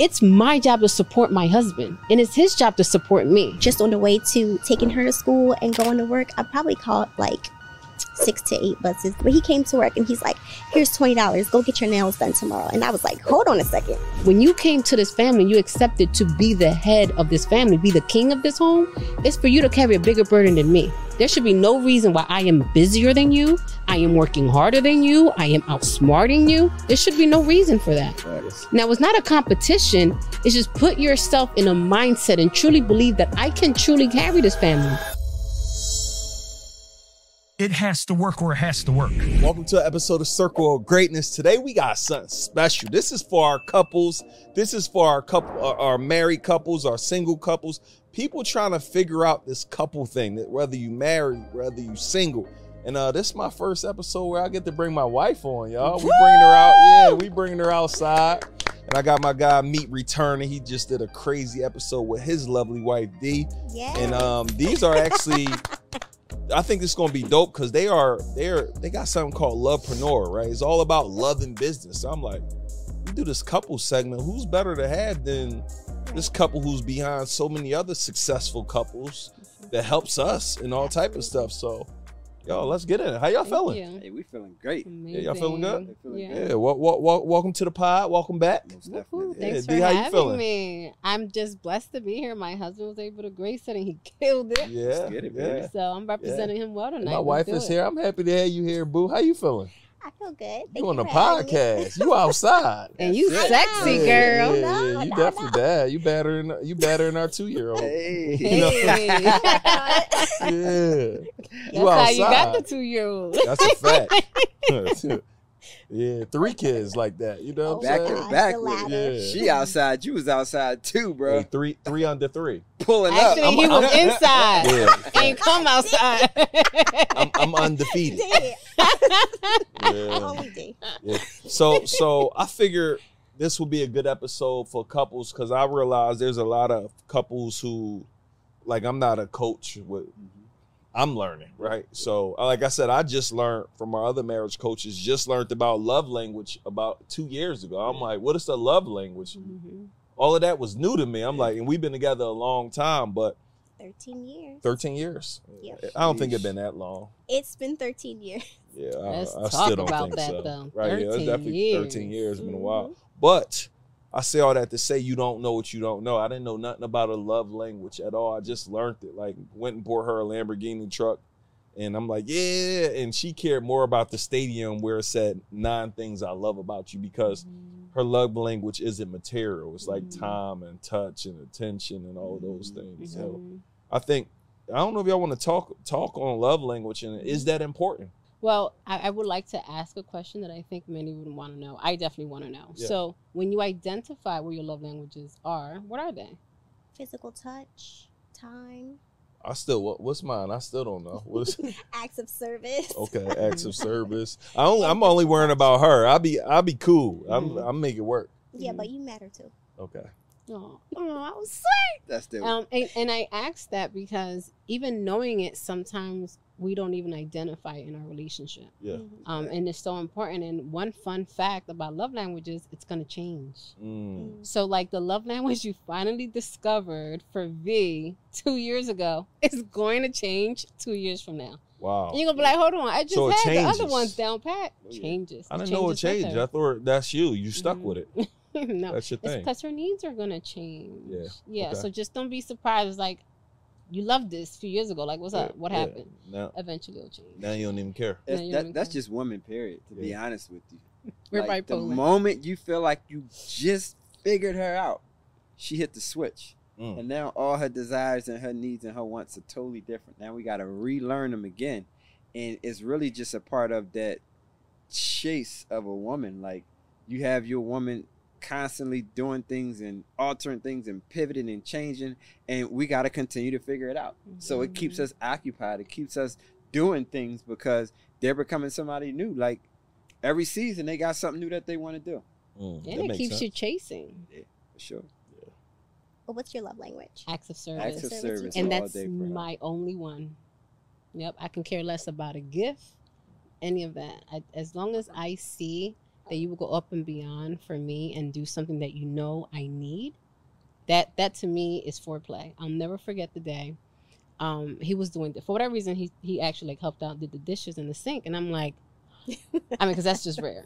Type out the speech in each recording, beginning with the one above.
It's my job to support my husband, and it's his job to support me. Just on the way to taking her to school and going to work, I probably called like six to eight buses. But he came to work and he's like, here's $20, go get your nails done tomorrow. And I was like, hold on a second. When you came to this family, you accepted to be the head of this family, be the king of this home. It's for you to carry a bigger burden than me. There should be no reason why I am busier than you. I am working harder than you. I am outsmarting you. There should be no reason for that. Now, it's not a competition. It's just put yourself in a mindset and truly believe that I can truly carry this family. It has to work or it has to work. Welcome to an episode of Circle of Greatness. Today we got something special. This is for our couples. This is for our couple, our, our married couples, our single couples. People trying to figure out this couple thing. That whether you married, whether you single. And uh, this is my first episode where I get to bring my wife on, y'all. We bringing her out. Yeah, we bringing her outside. And I got my guy Meech returning. He just did a crazy episode with his lovely wife D. Yeah. And um, these are actually, I think this is gonna be dope because they are they're they got something called Lovepreneur, right? It's all about love and business. So I'm like, we do this couple segment. Who's better to have than this couple who's behind so many other successful couples that helps us and all type of stuff. So, yo, let's get in it. How y'all Thank feeling? you. Hey, we feeling great. Yeah, y'all feeling good? Amazing. Feeling Yeah. Yeah, wel- wel- wel- welcome to the pod. Welcome back. Most Woohoo, definitely. Thanks Yeah, D, for how you having feeling? me. I'm just blessed to be here. My husband was able to grace it and he killed it. Yeah, get it, yeah. baby. So I'm representing him well tonight. My Let's wife do is it. here. I'm happy to have you here, Boo. How you feeling? I feel good. Thank You on the for having me. podcast? You outside? And you That's it. sexy, Yeah, girl. Yeah, No, yeah, you no, definitely bad. You better than you better than our two year old. Hey. You know? Hey. Yeah, you That's how you got the two year old. That's a fact. yeah, three kids like that. You know what Back I'm oh to saying? back with Yeah. She outside. You was outside too, bro. Hey, three three under three. Pulling Actually, up. he I'm- was I'm- inside. Yeah, Ain't come outside. I'm, I'm undefeated. Yeah. Yeah. So so I figure this will be a good episode for couples because I realize there's a lot of couples who like I'm not a coach with I'm learning, right? So uh, like I said, I just learned from our other marriage coaches, just learned about love language about two years ago. I'm like, what is the love language? Mhm. All of that was new to me. I'm like, and we've been together a long time, but 13 years. 13 years. Yeah. I don't think it's been that long. It's been 13 years. Yeah, I, Let's I talk still don't about think that, so. though. Right? Yeah, it's 13 definitely 13 years. years. It's been a while. But I say all that to say you don't know what you don't know. I didn't know nothing about a love language at all. I just learned it. Like went and bought her a Lamborghini truck, and I'm like, yeah. And she cared more about the stadium where it said nine things I love about you because her love language isn't material. It's like Mhm. time and touch and attention and all those things. So Mhm. I think I don't know if y'all want to talk talk on love language and is that important? Well, I, I would like to ask a question that I think many would want to know. I definitely want to know. Yeah. So, when you identify where your love languages are, what are they? Physical touch, time, I still what, what's mine? I still don't know. What's acts of service. okay? Acts of service. I only I'm only worrying about her. I'll be I'll be cool. I'm Mhm. I'm make it work. Yeah, but you matter too. Okay. Oh, oh I was sweet. That's the Um, and, and I asked that because even knowing it, sometimes we don't even identify in our relationship. Yeah. Mhm. Um, and it's so important. And one fun fact about love languages, it's gonna change. Mm. So, like the love language you finally discovered for V two years ago is going to change two years from now. Wow. And you're gonna be like, hold on, I just So it had the other ones down pat. Oh, yeah. Changes. I didn't know it changed. I thought that's you. You stuck Mhm. with it. no, That's your it's thing. because her needs are gonna change. Yeah, Yeah. okay. So just don't be surprised. It's like you loved this a few years ago. Like, what's up? Yeah, What yeah. happened? Now Eventually, it'll change. now you don't even care. that's, No, that, don't that's care. just women. Period. To be honest with you, We're like, the moment you feel like you just figured her out, she hit the switch, Mm. and now all her desires and her needs and her wants are totally different. Now we got to relearn them again, and it's really just a part of that chase of a woman. Like you have your woman constantly doing things and altering things and pivoting and changing, and we got to continue to figure it out. So it keeps Mhm. us occupied. It keeps us doing things because they're becoming somebody new. Like every season, they got something new that they want to do. Mm. And it keeps sense. you chasing For sure. Yeah. well, what's your love language? acts of service. Acts of Service service and that's day her. my only one. Yep, I can care less about a gift, any of that. I, as long as I see that you will go up and beyond for me and do something that you know I need, that that to me is foreplay. I'll never forget the day. Um, he was doing for whatever reason he he actually like helped out, did the dishes in the sink, and I'm like, I mean, because that's just rare.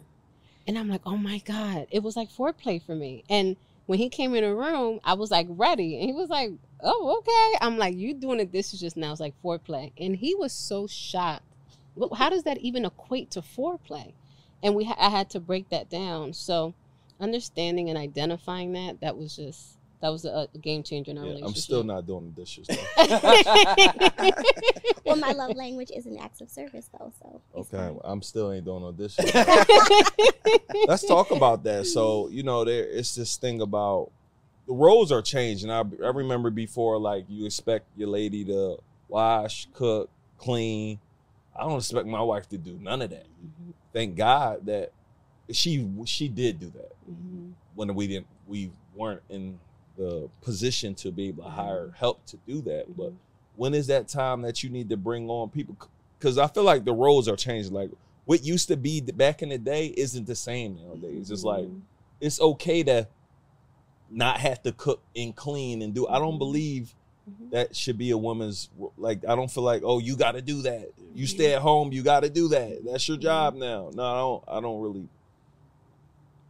And I'm like, oh my god, it was like foreplay for me. And when he came in the room, I was like ready, and he was like, oh okay. I'm like, you doing the dishes just now? It's like foreplay, and he was so shocked. How does that even equate to foreplay? And we ha- I had to break that down. So understanding and identifying that that was just that was a, a game changer in our Yeah, relationship. I'm still not doing the dishes. Well, my love language is an acts of service, though. So Okay, fine. I'm still ain't doing no dishes. Let's talk about that. So you know, there it's this thing about the roles are changing. I I remember before, like you expect your lady to wash, cook, clean. I don't expect my wife to do none of that. Mhm, Thank God that she she did do that mhm. when we didn't we weren't in the position to be able to hire help to do that. But when is that time that you need to bring on people? Because I feel like the roles are changing. Like what used to be back in the day isn't the same nowadays. It's like Mhm. it's okay to not have to cook and clean and do. I don't Mhm. believe Mhm. that should be a woman's like. I don't feel like oh you got to do that. You stay at home. You got to do that. That's your job now. No, I don't. I don't really.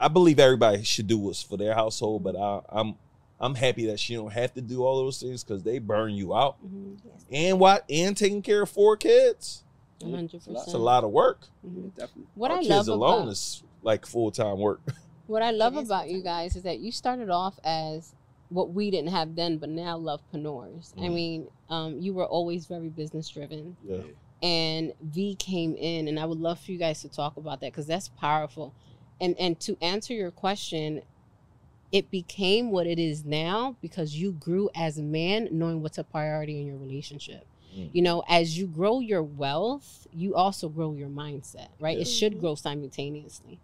I believe everybody should do what's for their household, but I, I'm I'm happy that she don't have to do all those things because they burn you out. Mhm. Yes. And what? And taking care of four kids. Hundred It's a lot- percent. That's a lot of work. Mhm. Definitely. What Our I kids love alone about is like full time work. what I love about you guys is that you started off as what we didn't have then, but now love lovepreneurs. I mean, um, you were always very business driven, Yeah. and V came in, and I would love for you guys to talk about that because that's powerful. And and to answer your question, it became what it is now because you grew as a man, knowing what's a priority in your relationship. Mm. You know, as you grow your wealth, you also grow your mindset, right? It should grow simultaneously.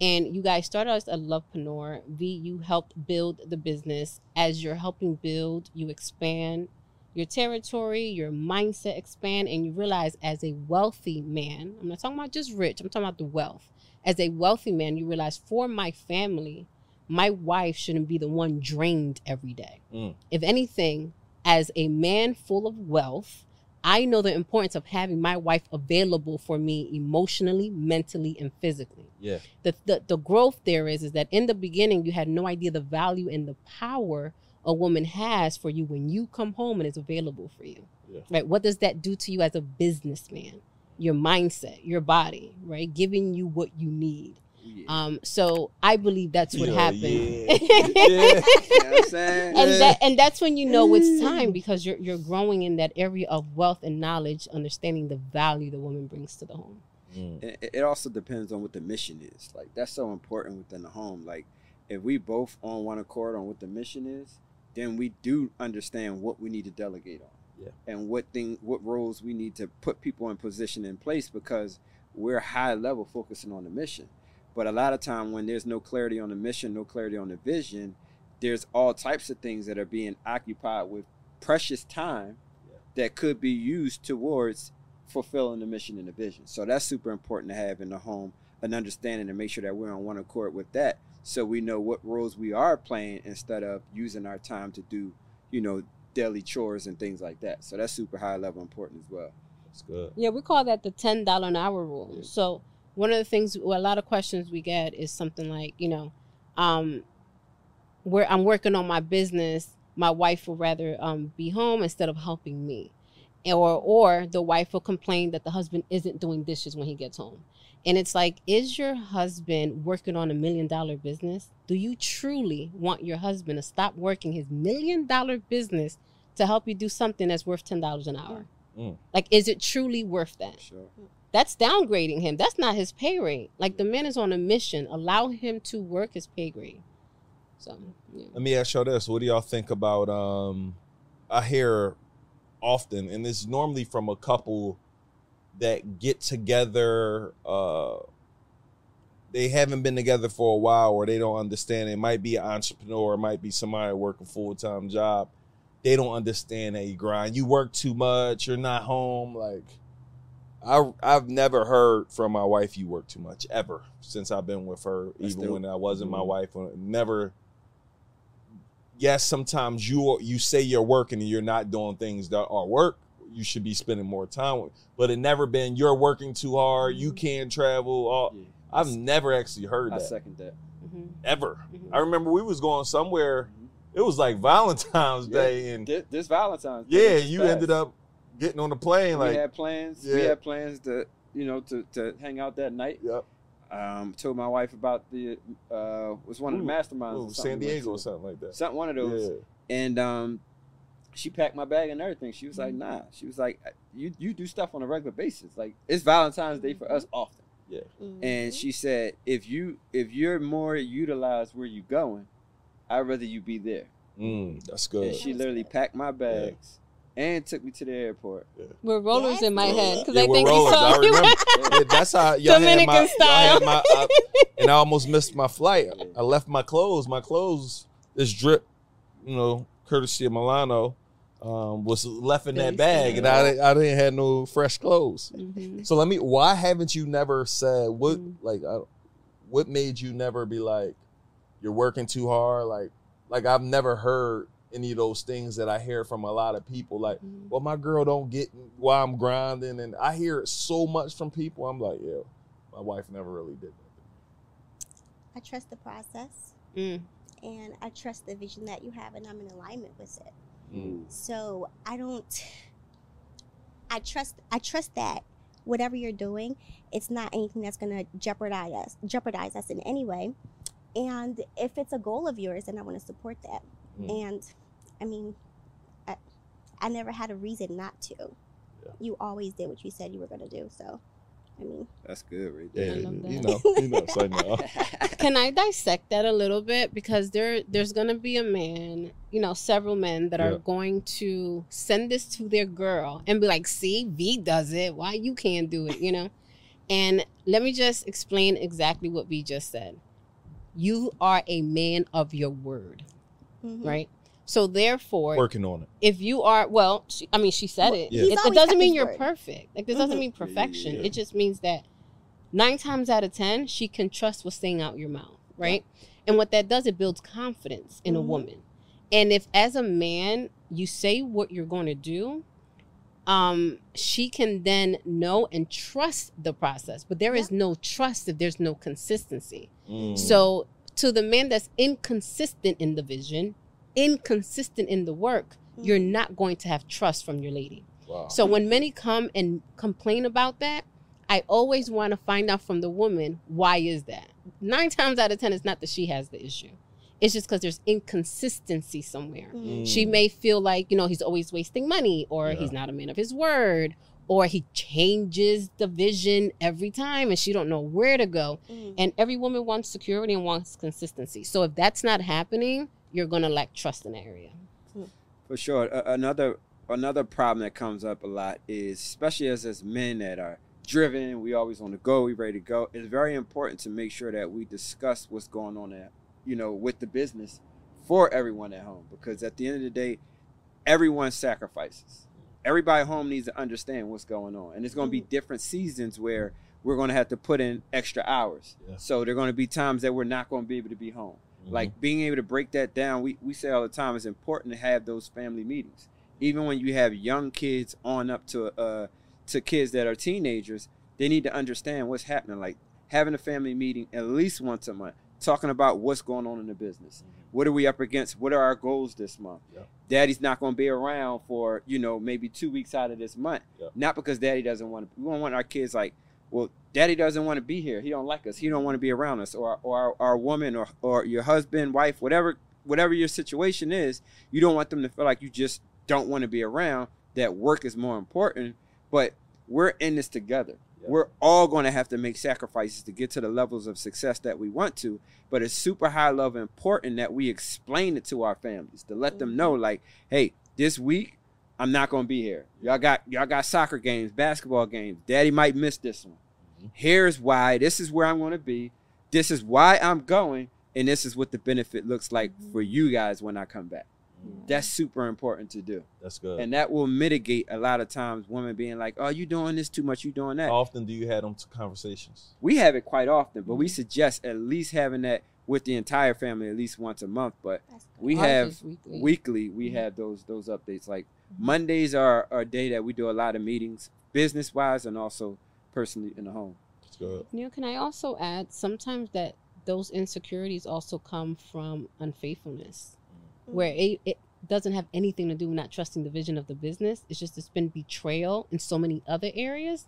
And you guys started as a lovepreneur. V, you helped build the business. As you're helping build, you expand your territory, your mindset expand, and you realize as a wealthy man, I'm not talking about just rich, I'm talking about the wealth. As a wealthy man, you realize for my family, my wife shouldn't be the one drained every day. Mm. If anything, as a man full of wealth, I know the importance of having my wife available for me emotionally, mentally, and physically. Yeah. The, the the growth there is is that in the beginning you had no idea the value and the power a woman has for you when you come home and is available for you. Yeah. Right? What does that do to you as a businessman? Your mindset, your body, right? Giving you what you need. Yeah. Um, so I believe that's what Yeah, happened. yeah. you know what I'm and Yeah. that and that's when you know it's time because you're you're growing in that area of wealth and knowledge, understanding the value the woman brings to the home. Mm. it, it also depends on what the mission is. Like that's so important within the home. Like if we both on one accord on what the mission is, then we do understand what we need to delegate on. Yeah. And what thing what roles we need to put people in position in place because we're high level focusing on the mission. But a lot of time when there's no clarity on the mission, no clarity on the vision, there's all types of things that are being occupied with precious time Yeah. that could be used towards fulfilling the mission and the vision. So that's super important to have in the home, an understanding and make sure that we're on one accord with that. So we know what roles we are playing instead of using our time to do, you know, daily chores and things like that. So that's super high level important as well. That's good. Yeah, we call that the ten dollar an hour rule. Yeah. So one of the things, well, a lot of questions we get is something like, you know, um, where I'm working on my business, my wife will rather um, be home instead of helping me, or or the wife will complain that the husband isn't doing dishes when he gets home. And it's like, is your husband working on a million dollar business? Do you truly want your husband to stop working his million dollar business to help you do something that's worth ten dollars an hour? Mm. Like, is it truly worth that? Sure. That's downgrading him. That's not his pay rate. Like the man is on a mission. Allow him to work his pay grade. So, yeah. Let me ask y'all this: What do y'all think about? Um, I hear often, and it's normally from a couple that get together. Uh, they haven't been together for a while, or they don't understand. It might be an entrepreneur, it might be somebody working full time job. They don't understand that you grind. You work too much. You're not home. Like, I I've never heard from my wife you work too much ever since I've been with her. That's even dope. when I wasn't my Mhm. wife, never. Yes, sometimes you you say you're working and you're not doing things that are work. You should be spending more time with, but it never been you're working too hard. You can't travel. All, Yeah. I've never actually heard I that second that. Mhm. ever. Mhm. I remember we was going somewhere. It was like Valentine's Yeah. Day, and This, this Valentine's. Day yeah, you fast. ended up getting on the plane. Like we Like, had plans. We had plans to, you know, to, to hang out that night. yep, Um, told my wife about the uh was one of the masterminds. ooh, San Diego or something like that. Something one of those. Yeah. And um, she packed my bag and everything. She was like, Mm-hmm. "Nah." She was like, "You you do stuff on a regular basis. Like it's Valentine's Day for us often." Mhm. And she said, "If you if you're more utilized where you're going, I'd rather you be there." Mm, that's And good. she literally packed my bags and took me to the airport. With rollers in my head because Yeah, I think he rollers, saw I remember. Yeah, that's how y'all had Dominican my, y'all had style. my I, and I almost missed my flight. I left my clothes. My clothes is drip, you know, courtesy of Milano, um, was left in that bag, and I didn't, I didn't have no fresh clothes. Mhm. So let me. Why haven't you never said what? Mm. Like, I, what made you never be like, you're working too hard? Like, like I've never heard any of those things that I hear from a lot of people. Like, Mhm. well, my girl don't get why I'm grinding, and I hear it so much from people. I'm like, yeah, my wife never really did that. I trust the process Mm. and I trust the vision that you have, and I'm in alignment with it. Mm. So I don't. I trust. I trust that whatever you're doing, it's not anything that's going to jeopardize us. Jeopardize us in any way. And if it's a goal of yours, then I want to support that. Mm. And I mean, I, I never had a reason not to. Yeah. You always did what you said you were going to do. So, I mean, That's good, right Yeah, there. love you know, you know, so no. Can I dissect that a little bit? Because there, there's gonna be a man, you know, several men that Yeah. are going to send this to their girl and be like, "See, V does it. Why you can't do it?" You know. And let me just explain exactly what V just said. You are a man of your word, mhm. right? So therefore, working on it. if you are well she, i mean she said it Yeah. it, it doesn't mean you're word. perfect like this doesn't Mhm. mean Yeah, yeah, perfection yeah. it just means that nine times out of ten she can trust what's saying out your mouth right and what that does it builds confidence in a Mhm. woman and if as a man you say what you're going to do um she can then know and trust the process but there is no trust if there's no consistency Mm. so to the man that's inconsistent in the vision, inconsistent in the work, you're Mhm. not going to have trust from your lady. wow. So when many come and complain about that, I always want to find out from the woman why is that. Nine times out of ten, it's not that she has the issue. It's just because there's inconsistency somewhere. Mhm. She may feel like you know he's always wasting money, or Yeah. he's not a man of his word, or he changes the vision every time, and she don't know where to go. Mhm. And every woman wants security and wants consistency. So if that's not happening, you're gonna lack trust in that area. For sure. A- another another problem that comes up a lot is, especially as as men that are driven, we always want to go, we ready to go. It's very important to make sure that we discuss what's going on at, you know, with the business for everyone at home, because at the end of the day, everyone sacrifices. Everybody home needs to understand what's going on, and it's going to be different seasons where we're going to have to put in extra hours. Yeah. So there are going to be times that we're not going to be able to be home Mhm. like being able to break that down we, we say all the time it's important to have those family meetings even when you have young kids on up to uh to kids that are teenagers they need to understand what's happening like having a family meeting at least once a month talking about what's going on in the business. Mm-hmm. What are we up against? What are our goals this month? Yep. daddy's not going to be around for you know maybe two weeks out of this month. Yep. not because daddy doesn't want to we don't want our kids like well daddy doesn't want to be here. He don't like us. He don't want to be around us. Or, or our, our woman or, or your husband wife whatever whatever your situation is you don't want them to feel like you just don't want to be around that work is more important. But we're in this together Yeah. we're all going to have to make sacrifices to get to the levels of success that we want to but it's super high level important that we explain it to our families to let them know like hey this week i'm not going to be here. Y'all got y'all got soccer games basketball games. Daddy might miss this one. Mhm. here's why. This is where i'm going to be. This is why i'm going and this is what the benefit looks like for you guys when i come back That's super important to do. That's good. And that will mitigate a lot of times women being like, "Oh, you doing this too much, you doing that." How often do you have them t- conversations? We have it quite often, but we suggest at least having that with the entire family at least once a month. But we Ours have weekly. weekly we Mhm. have those those updates like mondays are are a day that we do a lot of meetings business wise and also personally in the home That's good. You know, can I also add sometimes that those insecurities also come from unfaithfulness, where it, it doesn't have anything to do with not trusting the vision of the business. It's just it's been betrayal in so many other areas.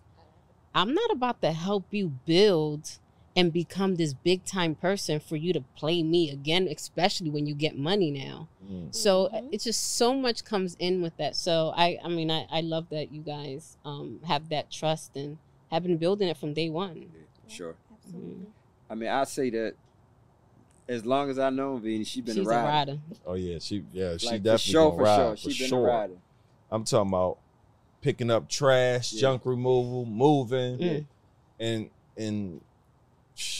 I'm not about to help you build and become this big time person for you to play me again, especially when you get money now. Mm. So uh, Mhm. it's just so much comes in with that. So I, I mean, I, I love that you guys um, have that trust and have been building it from day one. sure Absolutely. i mean i say that as long as i know Vini, she been She's a rider, Oh yeah, she yeah she like definitely for sure gonna for ride, sure for been sure. a rider I'm talking about picking up trash, Yeah. junk removal, moving, Mm. and and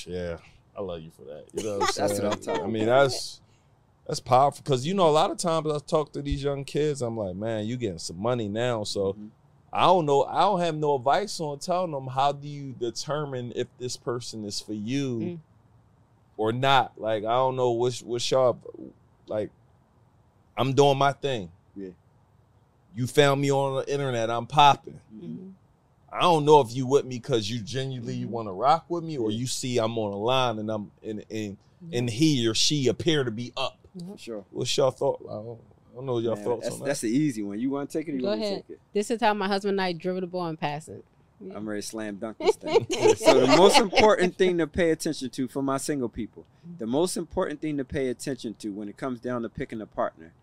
yeah, I love you for that. You know what I'm That's what saying? I'm talking I mean, that's that's powerful because you know a lot of times I talk to these young kids. I'm like, man, you getting some money now, so. Mhm. I don't know. I don't have no advice on telling them how do you determine if this person is for you Mm. Or not. Like I don't know what's what's y'all like. I'm doing my thing. Yeah. You found me on the internet. I'm popping. Mhm. I don't know if you with me because you genuinely Mhm. want to rock with me, or you see I'm on a line and I'm and and and he or she appear to be up. for sure What's your thought? I don't, I don't know your Man, thoughts that's, on that. that's the easy one you want to take it or Go want ahead. take it This is how my husband and I dribble the ball and pass it. Yeah. i'm ready to slam dunk this thing so the most important thing to pay attention to for my single people the most important thing to pay attention to when it comes down to picking a partner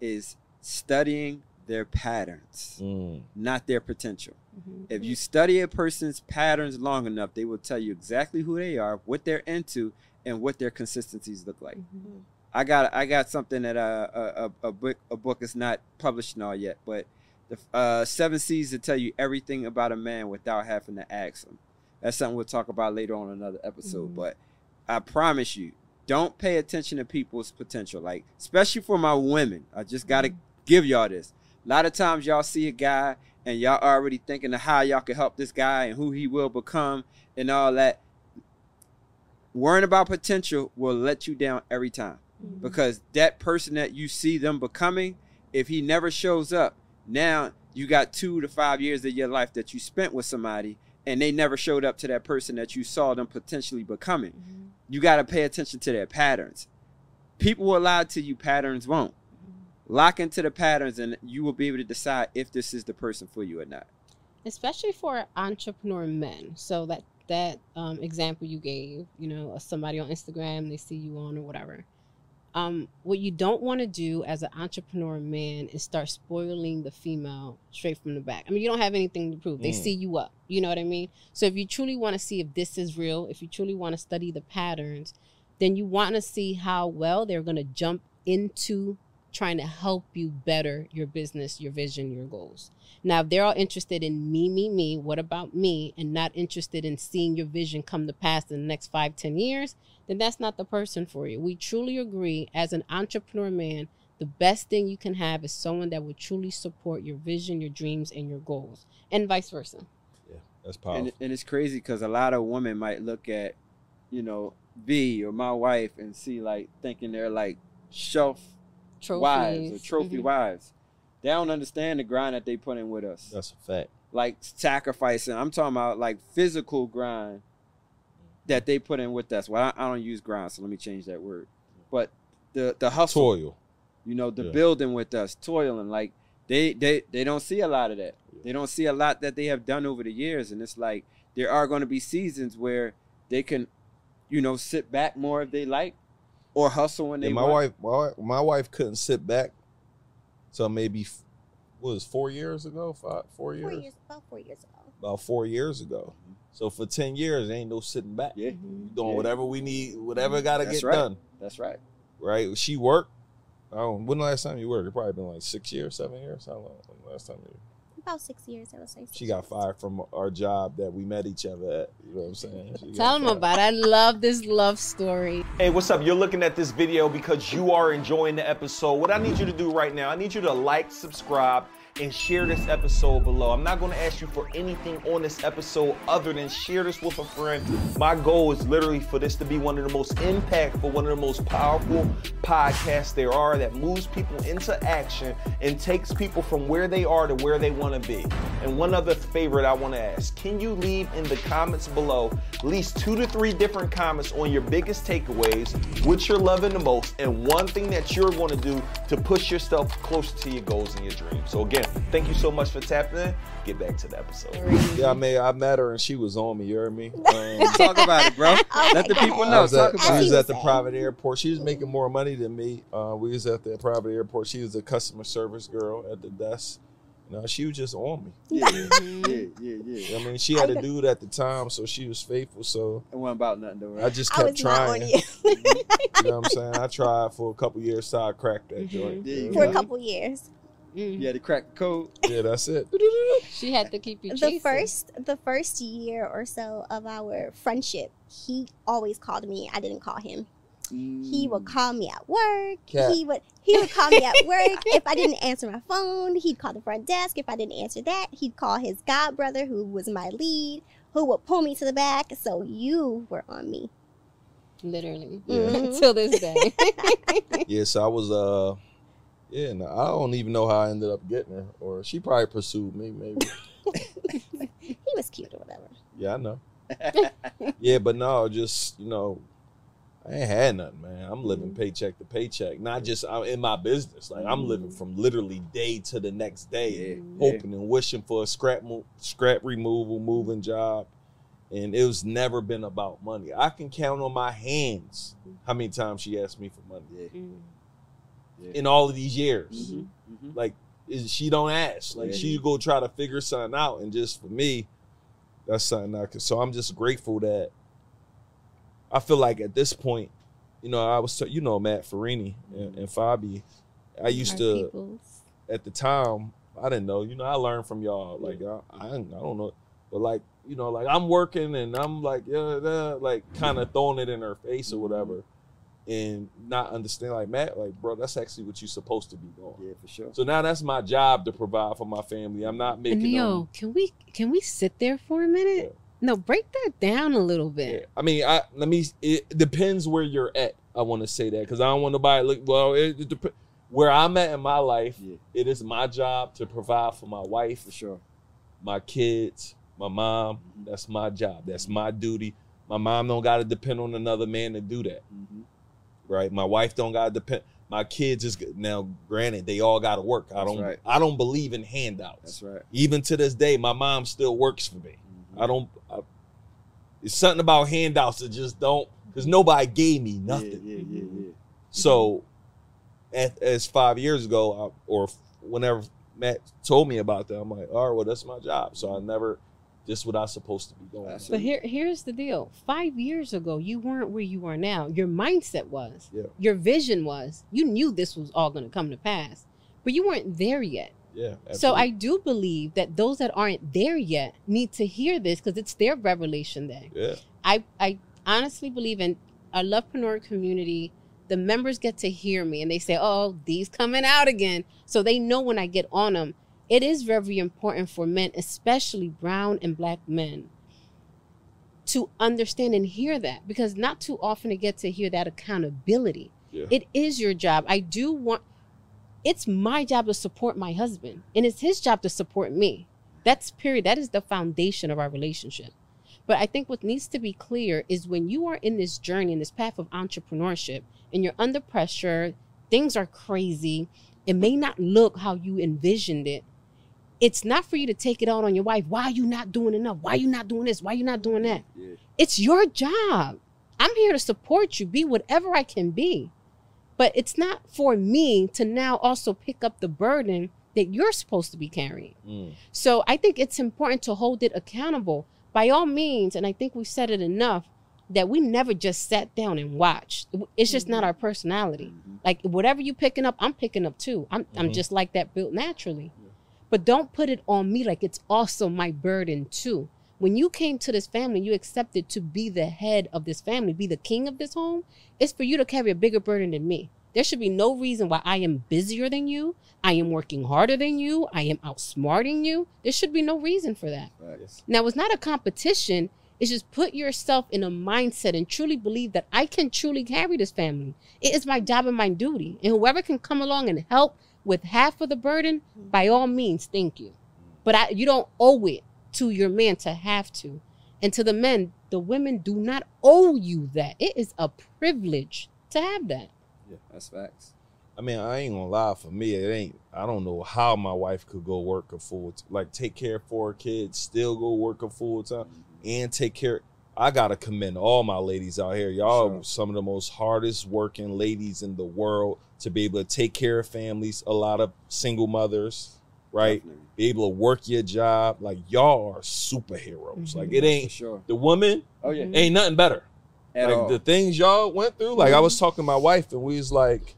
is studying their patterns Mm. not their potential Mhm. if you study a person's patterns long enough they will tell you exactly who they are what they're into and what their consistencies look like Mhm. I got I got something that uh, a, a, a book a book is not published and all yet, but the uh, seven C's to tell you everything about a man without having to ask him. That's something we'll talk about later on in another episode. Mhm. But I promise you, don't pay attention to people's potential. Like especially for my women, I just gotta give y'all this. A lot of times y'all see a guy and y'all already thinking of how y'all can help this guy and who he will become and all that. Worrying about potential will let you down every time Mhm. because that person that you see them becoming, if he never shows up, now you got two to five years of your life that you spent with somebody and they never showed up to that person that you saw them potentially becoming. Mhm. You got to pay attention to their patterns. People will lie to you, patterns won't. Lock into the patterns and you will be able to decide if this is the person for you or not. especially for entrepreneur men. So that that um, example you gave, you know, somebody on Instagram, they see you on or whatever. Um, what you don't want to do as an entrepreneur man is start spoiling the female straight from the back. I mean, you don't have anything to prove. They Mm. see you up. You know what I mean? So if you truly want to see if this is real, if you truly want to study the patterns, then you want to see how well they're going to jump into trying to help you better your business, your vision, your goals. Now, if they're all interested in me, me, me, what about me, and not interested in seeing your vision come to pass in the next five, ten years, then that's not the person for you. We truly agree as an entrepreneur man, the best thing you can have is someone that will truly support your vision, your dreams, and your goals, and vice versa. Yeah, that's powerful. And, and it's crazy because a lot of women might look at, you know, V or my wife and see like thinking they're like shelf Trophies. wives or trophy Mhm. wives. They don't understand the grind that they put in with us. That's a fact. like sacrificing. I'm talking about like physical grind that they put in with us. Well, I, I don't use grind, so let me change that word. But the the hustle, Toil. you know, the Yeah. building with us, toiling. Like they they they don't see a lot of that. They don't see a lot that they have done over the years, and it's like there are going to be seasons where they can, you know, sit back more if they like, or hustle when they Yeah, my wife, my, wife- my wife couldn't sit back. So maybe f- what was four years ago, five, four years, Four years, about four years ago. about four years ago. So for ten years, ain't no sitting back. Yeah, doing Yeah. whatever we need, whatever mm-hmm. got to That's get right. done. that's right. Right? She worked. Oh, when the last time you worked? It probably been like six years, seven years. How long? When the last time you? About six years, I would say. She got fired from our job that we met each other at. You know what I'm saying? She Tell them fired. about it. I love this love story. Hey, what's up? You're looking at this video because you are enjoying the episode. What I need you to do right now, I need you to like, subscribe, and share this episode below. I'm not going to ask you for anything on this episode other than share this with a friend. My goal is literally for this to be one of the most impactful, one of the most powerful podcasts there are that moves people into action and takes people from where they are to where they want to be. And one other favorite I want to ask can you leave in the comments below at least two to three different comments on your biggest takeaways, what you're loving the most, and one thing that you're going to do to push yourself closer to your goals and your dreams. So, again, thank you so much for tapping in. Get back to the episode. Yeah, I mean, I met her and she was on me. You heard me? Um, Talk about it, bro. Let the people know. was at, she was at the said. private airport. She was making more money than me. Uh, we was at the private airport. She was a customer service girl at the desk. You know, she was just on me. Yeah, yeah, yeah, yeah. I mean, she had a dude at the time, so she was faithful. So It wasn't about nothing though, I right? just I kept was not trying. on You. you know what I'm saying? I tried for a couple years so I cracked that Mhm. joint. There you for a couple years. Mm. You had to crack the code. Yeah, that's it. She had to keep you The first, the first year or so of our friendship, he always called me. I didn't call him. He would call me at work. Cat. He would he would call me at work. if I didn't answer my phone, he'd call the front desk. If I didn't answer that, he'd call his god brother, who was my lead, who would pull me to the back. So you were on me. Literally. Yeah. Mhm. Till this day. Yeah, so I was uh yeah, no, I don't even know how I ended up getting her. Or she probably pursued me, maybe. He was cute or whatever. Yeah, I know. Yeah, but no, just you know, I ain't had nothing, man. I'm living paycheck to paycheck, not just uh, in my business. Like I'm living from literally day to the next day, Yeah, hoping and wishing for a scrap mo- scrap removal, moving job, and it was never been about money. I can count on my hands how many times she asked me for money Yeah. Mm. in all of these years. Mhm, mhm. Like is she don't ask, like Yeah. she go try to figure something out, and just for me, that's something I could. So I'm just grateful that I feel like at this point, you know, I was, t- you know, Matt Farini and, and Fabi. I used Our to peoples. at the time. I didn't know, you know. I learned from y'all. Like I, I, I don't know, but like you know, like I'm working and I'm like, yeah, yeah like kind of throwing it in her face or whatever, and not understand. Like Matt, like bro, that's actually what you're supposed to be doing. Yeah, for sure. So now that's my job to provide for my family. I'm not And making Neo, them. can we can we sit there for a minute? No, break that down a little bit. Yeah. bit. I mean, I let me. It depends where you're at. I want to say that because I don't want nobody look. Well, it, it dep- where I'm at in my life, Yeah, it is my job to provide for my wife, for sure. my kids, my mom. Mhm. That's my job. That's my duty. My mom don't got to depend on another man to do that, Mhm. Right? My wife don't got to depend. My kids is now. Granted, they all got to work. I That's don't. right. I don't believe in handouts. That's right. Even to this day, my mom still works for me. Mhm. I don't. I, it's something about handouts that just don't because nobody gave me nothing. Yeah, yeah, yeah, yeah. So, at, as five years ago, I, or whenever Matt told me about that, I'm like, all right, well, that's my job. So I never. This is what I'm supposed to be doing. That's But here here's the deal. Five years ago, you weren't where you are now. Your mindset was. Yeah. Your vision was. You knew this was all gonna come to pass. But you weren't there yet. Yeah. So I do believe that those that aren't there yet need to hear this because it's their revelation day. Yeah. I, I honestly believe in our lovepreneur community. The members get to hear me and they say, "Oh, these coming out again," so they know when I get on them. It is very important for men, especially brown and black men, to understand and hear that because not too often to get to hear that accountability. Yeah. It is your job. I do want. It's my job to support my husband, and it's his job to support me. That's period. That is the foundation of our relationship. But I think what needs to be clear is when you are in this journey, in this path of entrepreneurship, and you're under pressure, things are crazy, it may not look how you envisioned it. It's not for you to take it out on your wife. Why are you not doing enough? Why are you not doing this? Why are you not doing that? Yeah. It's your job. I'm here to support you, be whatever I can be. But it's not for me to now also pick up the burden that you're supposed to be carrying. Mm. So I think it's important to hold it accountable by all means. And I think we've said it enough that we never just sat down and watched. It's just not our personality. Mhm. Like whatever you picking up, I'm picking up too. I'm I'm Mhm. just like that built naturally. But don't put it on me like it's also my burden too. When you came to this family, you accepted to be the head of this family, be the king of this home. It's for you to carry a bigger burden than me. There should be no reason why I am busier than you. I am working harder than you. I am outsmarting you. There should be no reason for that. Now, it's not a competition. It's just put yourself in a mindset and truly believe that I can truly carry this family. It is my job and my duty. And whoever can come along and help with half of the burden, by all means, thank you. But I, you don't owe it to your man to have to. And to the men, the women do not owe you that. It is a privilege to have that. Yeah, that's facts. I mean, I ain't gonna lie. For me, it ain't. I don't know how my wife could go work a full, t- like take care of four kids, still go work a full time, and take care. I gotta commend all my ladies out here. Y'all Sure. are some of the most hardest working ladies in the world to be able to take care of families. A lot of single mothers, right? Definitely. Be able to work your job. Like y'all are superheroes. Like it ain't sure. the woman Oh yeah. Ain't nothing better At like all. the things y'all went through. Like I was talking to my wife, and we was like,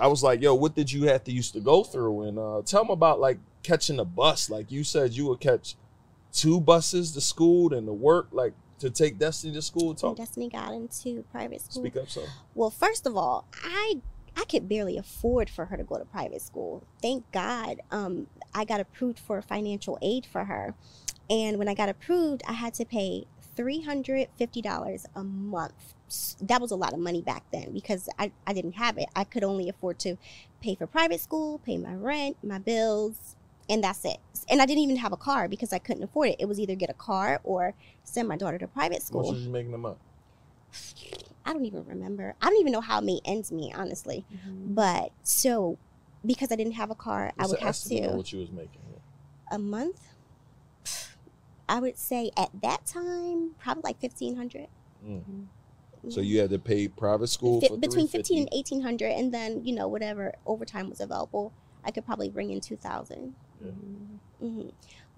I was like, "Yo, what did you have to used to go through?" And uh, tell them about like catching a bus. Like you said, you would catch two buses to school and to work, like to take Destiny to school. Talk, Destiny got into private school. speak up, so Well, first of all, I I could barely afford for her to go to private school. Thank God, um, I got approved for financial aid for her, and when I got approved, I had to pay three hundred fifty dollars a month. That was a lot of money back then because I, I didn't have it. I could only afford to pay for private school, pay my rent, my bills, and that's it. And I didn't even have a car because I couldn't afford it. It was either get a car or send my daughter to private school. what was you making them up? I don't even remember. I don't even know how it made ends meet, honestly. But so because I didn't have a car, I would the have to what you was making. a month. I would say at that time, probably like fifteen hundred. Mm. So you had to pay private school for between 350. fifteen and eighteen hundred, and then you know whatever overtime was available, I could probably bring in two thousand. Yeah. hmm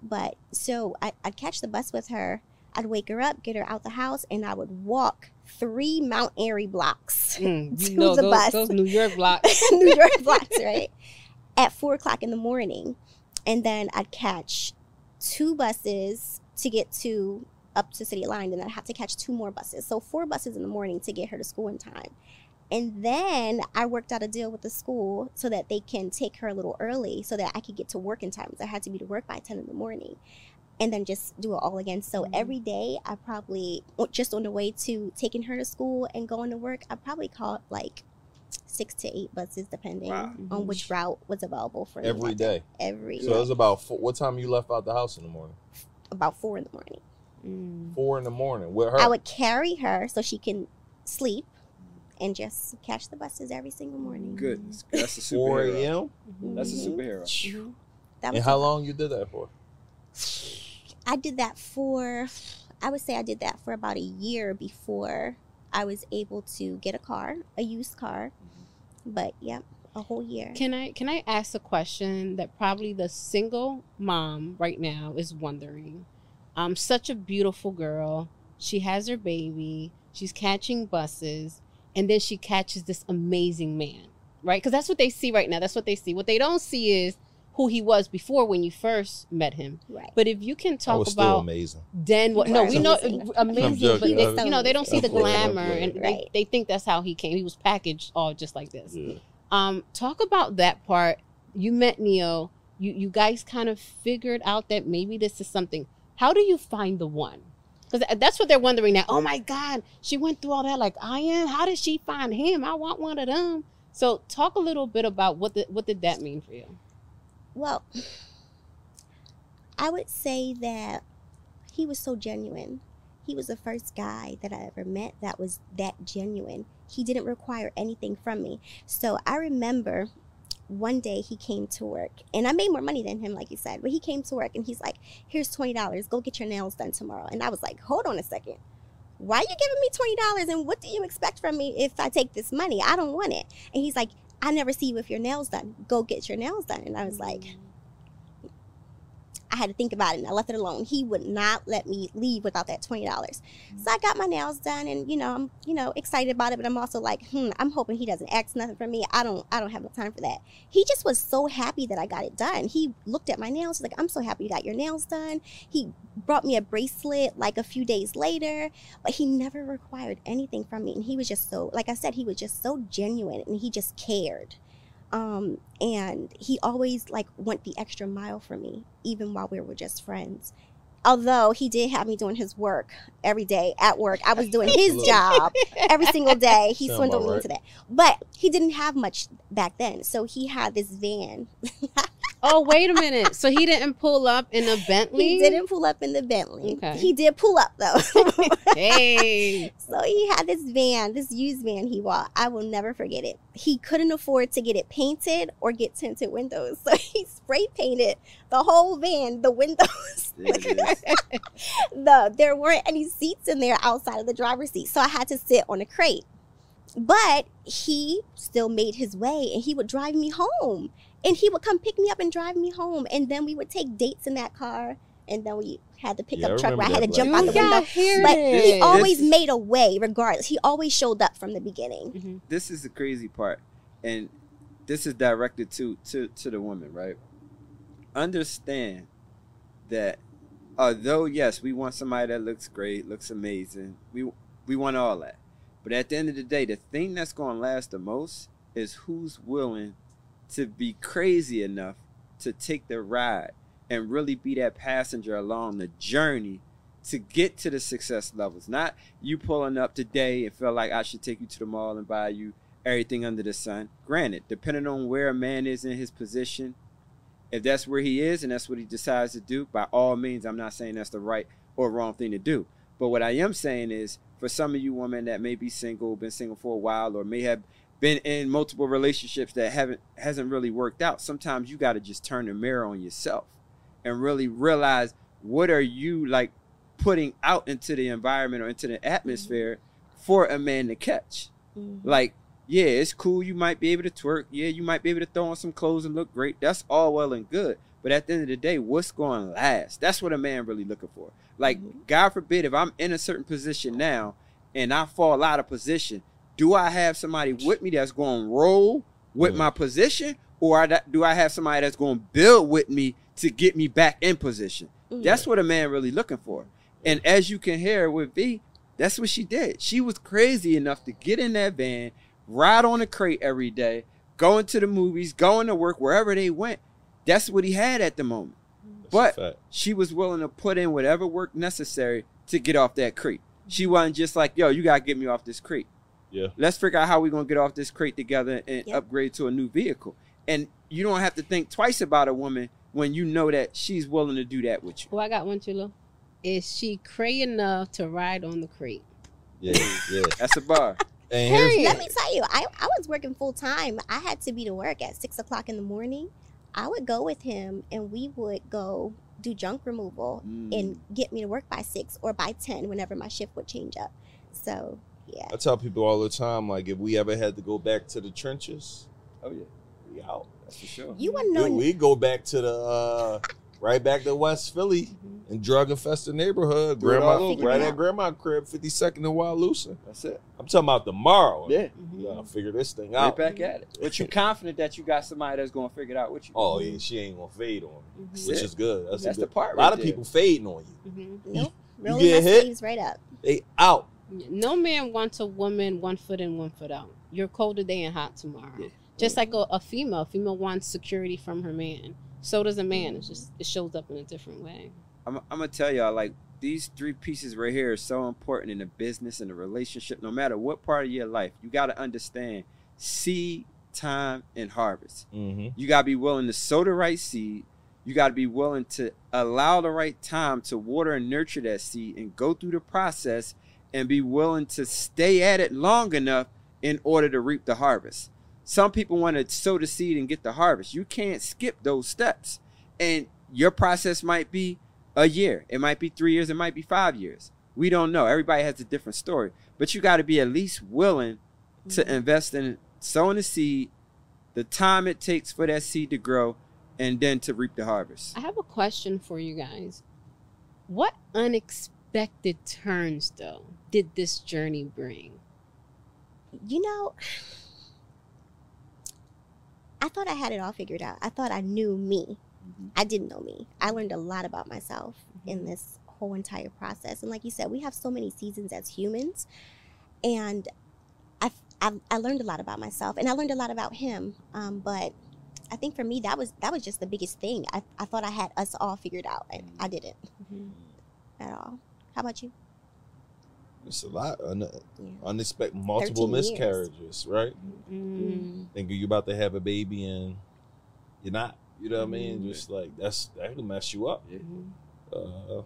But so I, I'd catch the bus with her. I'd wake her up, get her out the house, and I would walk three Mount Airy blocks. Mm, To know the those, bus. those New York blocks. New York blocks, right? At four o'clock in the morning. And then I'd catch two buses to get to up to City Line. And then I'd have to catch two more buses. So four buses in the morning to get her to school in time. And then I worked out a deal with the school so that they can take her a little early so that I could get to work in time. Because I had to be to work by 10 in the morning. And then just do it all again. So Mhm. every day I probably, just on the way to taking her to school and going to work, I probably caught like six to eight buses depending Wow. on which route was available for me Every that day. Every So it was about four, what time you left out the house in the morning? about four in the morning. Mm. Four in the morning with her. I would carry her so she can sleep and just catch the buses every single morning. Goodness, that's a four superhero. a.m. That's a Mhm. superhero. Mm-hmm. That And how long you did that for? I did that for, I would say I did that for about a year before I was able to get a car, a used car. But yeah, a whole year. Can I can I ask a question that probably the single mom right now is wondering? Um, such a beautiful girl. She has her baby. She's catching buses, and then she catches this amazing man, right? Because that's what they see right now. That's what they see. What they don't see is who he was before when you first met him. right. But if you can talk was still about amazing. then what? No, Right. we know Amazing. amazing, but they, you know they don't see the I'm playing, I'm glamour, and playing. they, Right. they think that's how he came. He was packaged all just like this. Yeah. Um, talk about that part. You met Neo. You you guys kind of figured out that maybe this is something. How do you find the one? Because that's what they're wondering now. Oh my God, she went through all that like I am. How did she find him? I want one of them. So talk a little bit about what the, what did that mean for you? Well, I would say that he was so genuine. He was the first guy that I ever met that was that genuine. He didn't require anything from me. So I remember one day he came to work and I made more money than him, like you said, but he came to work and he's like, Here's $20, go get your nails done tomorrow. And I was like, Hold on a second. Why are you giving me $20 and what do you expect from me if I take this money? I don't want it. And he's like, I never see you with your nails done. Go get your nails done. And I was like, I had to think about it and I left it alone. He would not let me leave without that twenty dollars. So I got my nails done and you know I'm you know excited about it, but I'm also like, hmm, I'm hoping he doesn't ask nothing from me. I don't I don't have no time for that. He just was so happy that I got it done. He looked at my nails, he's like, I'm so happy you got your nails done. He brought me a bracelet like a few days later, but he never required anything from me. And he was just so like I said, he was just so genuine and he just cared um and he always like went the extra mile for me even while we were just friends. Although he did have me doing his work every day at work. I was doing his job every single day. He Sound swindled me right. into that. But he didn't have much back then. So he had this van Oh, wait a minute. So he didn't pull up in a Bentley? he didn't pull up in the bentley Okay. he did pull up though Hey. So he had this van, this used van he bought. I will never forget it. He couldn't afford to get it painted or get tinted windows. So he spray painted the whole van, the windows. The there weren't any seats in there outside of the driver's seat. So I had to sit on a crate. But he still made his way and he would drive me home. And he would come pick me up and drive me home. And then we would take dates in that car. And then we had the pickup Yeah, truck where I had to jump black out the You window. got But in he always This- made a way regardless. He always showed up from the beginning. Mhm. this is the crazy part, and this is directed to to to the woman, right? Understand that although yes, we want somebody that looks great, looks amazing, we we want all that, but at the end of the day, the thing that's going to last the most is who's willing to be crazy enough to take the ride and really be that passenger along the journey to get to the success levels. Not you pulling up today and feel like I should take you to the mall and buy you everything under the sun. Granted, depending on where a man is in his position, if that's where he is and that's what he decides to do, by all means, I'm not saying that's the right or wrong thing to do. But what I am saying is, for some of you women that may be single, been single for a while, or may have been in multiple relationships that haven't hasn't really worked out, sometimes you got to just turn the mirror on yourself and really realize what are you like putting out into the environment or into the atmosphere mm-hmm. for a man to catch. Mm-hmm. Like, yeah, it's cool. You might be able to twerk. Yeah, you might be able to throw on some clothes and look great. That's all well and good. But at the end of the day, what's going to last? That's what a man really looking for. Like, mm-hmm. God forbid, if I'm in a certain position now and I fall out of position, do I have somebody with me that's going to roll with Mhm. my position, or I- do I have somebody that's going to build with me to get me back in position? Mhm. That's what a man really looking for. And as you can hear with V, that's what she did. She was crazy enough to get in that van, ride on a crate every day, going to the movies, going to work, wherever they went. That's what he had at the moment. That's But she was willing to put in whatever work necessary to get off that crate. She wasn't just like, yo, you gotta get me off this crate. Yeah. Let's figure out how we're gonna get off this crate together and Yep. upgrade to a new vehicle. And you don't have to think twice about a woman when you know that she's willing to do that with you. Well, I got one, Chulo. Is she cray enough to ride on the crate? Yeah, yeah. That's a bar. And here's Period. Let me tell you, I, I was working full time. I had to be to work at six o'clock in the morning. I would go with him and we would go do junk removal Mm. and get me to work by six or by 10 whenever my shift would change up. So, yeah. I tell people all the time, like if we ever had to go back to the trenches, Oh yeah, we out. that's for sure. You want to know. we go back to the uh, right back to West Philly Mhm. and drug infested neighborhood. Do Grandma, over right again. at grandma crib, fifty second and Wyalusing. That's it. I'm talking about tomorrow. Yeah, Mhm. we gotta figure this thing right out. back at it. But you confident that you got somebody that's gonna figure it out with you. Oh yeah, she ain't gonna fade on me, Mhm. which is good. That's, a That's the part A lot right of there. people fading on you. Mhm. Nope. You Rolling get hit? sleeves right up. They out. No man wants a woman one foot in, one foot out. You're cold today and hot tomorrow. Yeah. Just like a, a female. A female wants security from her man. So does a man. It's just it shows up in a different way. I'm, I'm gonna tell y'all like these three pieces right here are so important in a business and a relationship. No matter what part of your life, you got to understand seed, time, and harvest. Mm-hmm. You got to be willing to sow the right seed. You got to be willing to allow the right time to water and nurture that seed and go through the process and be willing to stay at it long enough in order to reap the harvest. Some people want to sow the seed and get the harvest. You can't skip those steps. And your process might be a year, it might be three years, it might be five years. We don't know. Everybody has a different story. But you got to be at least willing to mm-hmm. invest in sowing the seed, the time it takes for that seed to grow, and then to reap the harvest. I have a question for you guys. What unexpected turns, though, did this journey bring? You know, I thought I had it all figured out. I thought I knew me. Mhm. I didn't know me. I learned a lot about myself in Mhm. this whole entire process. And like you said, we have so many seasons as humans. And I, I, I learned a lot about myself and I learned a lot about him. Um, but I think for me, that was that was just the biggest thing. I, I thought I had us all figured out and I didn't at all. How about you? It's a lot. Un- Yeah. unexpected, multiple 13 years. miscarriages, right? Mm. Thinking you about to have a baby and you're not. You know what I mean? Mhm. Just like that's that can mess you up. Yeah. Mhm.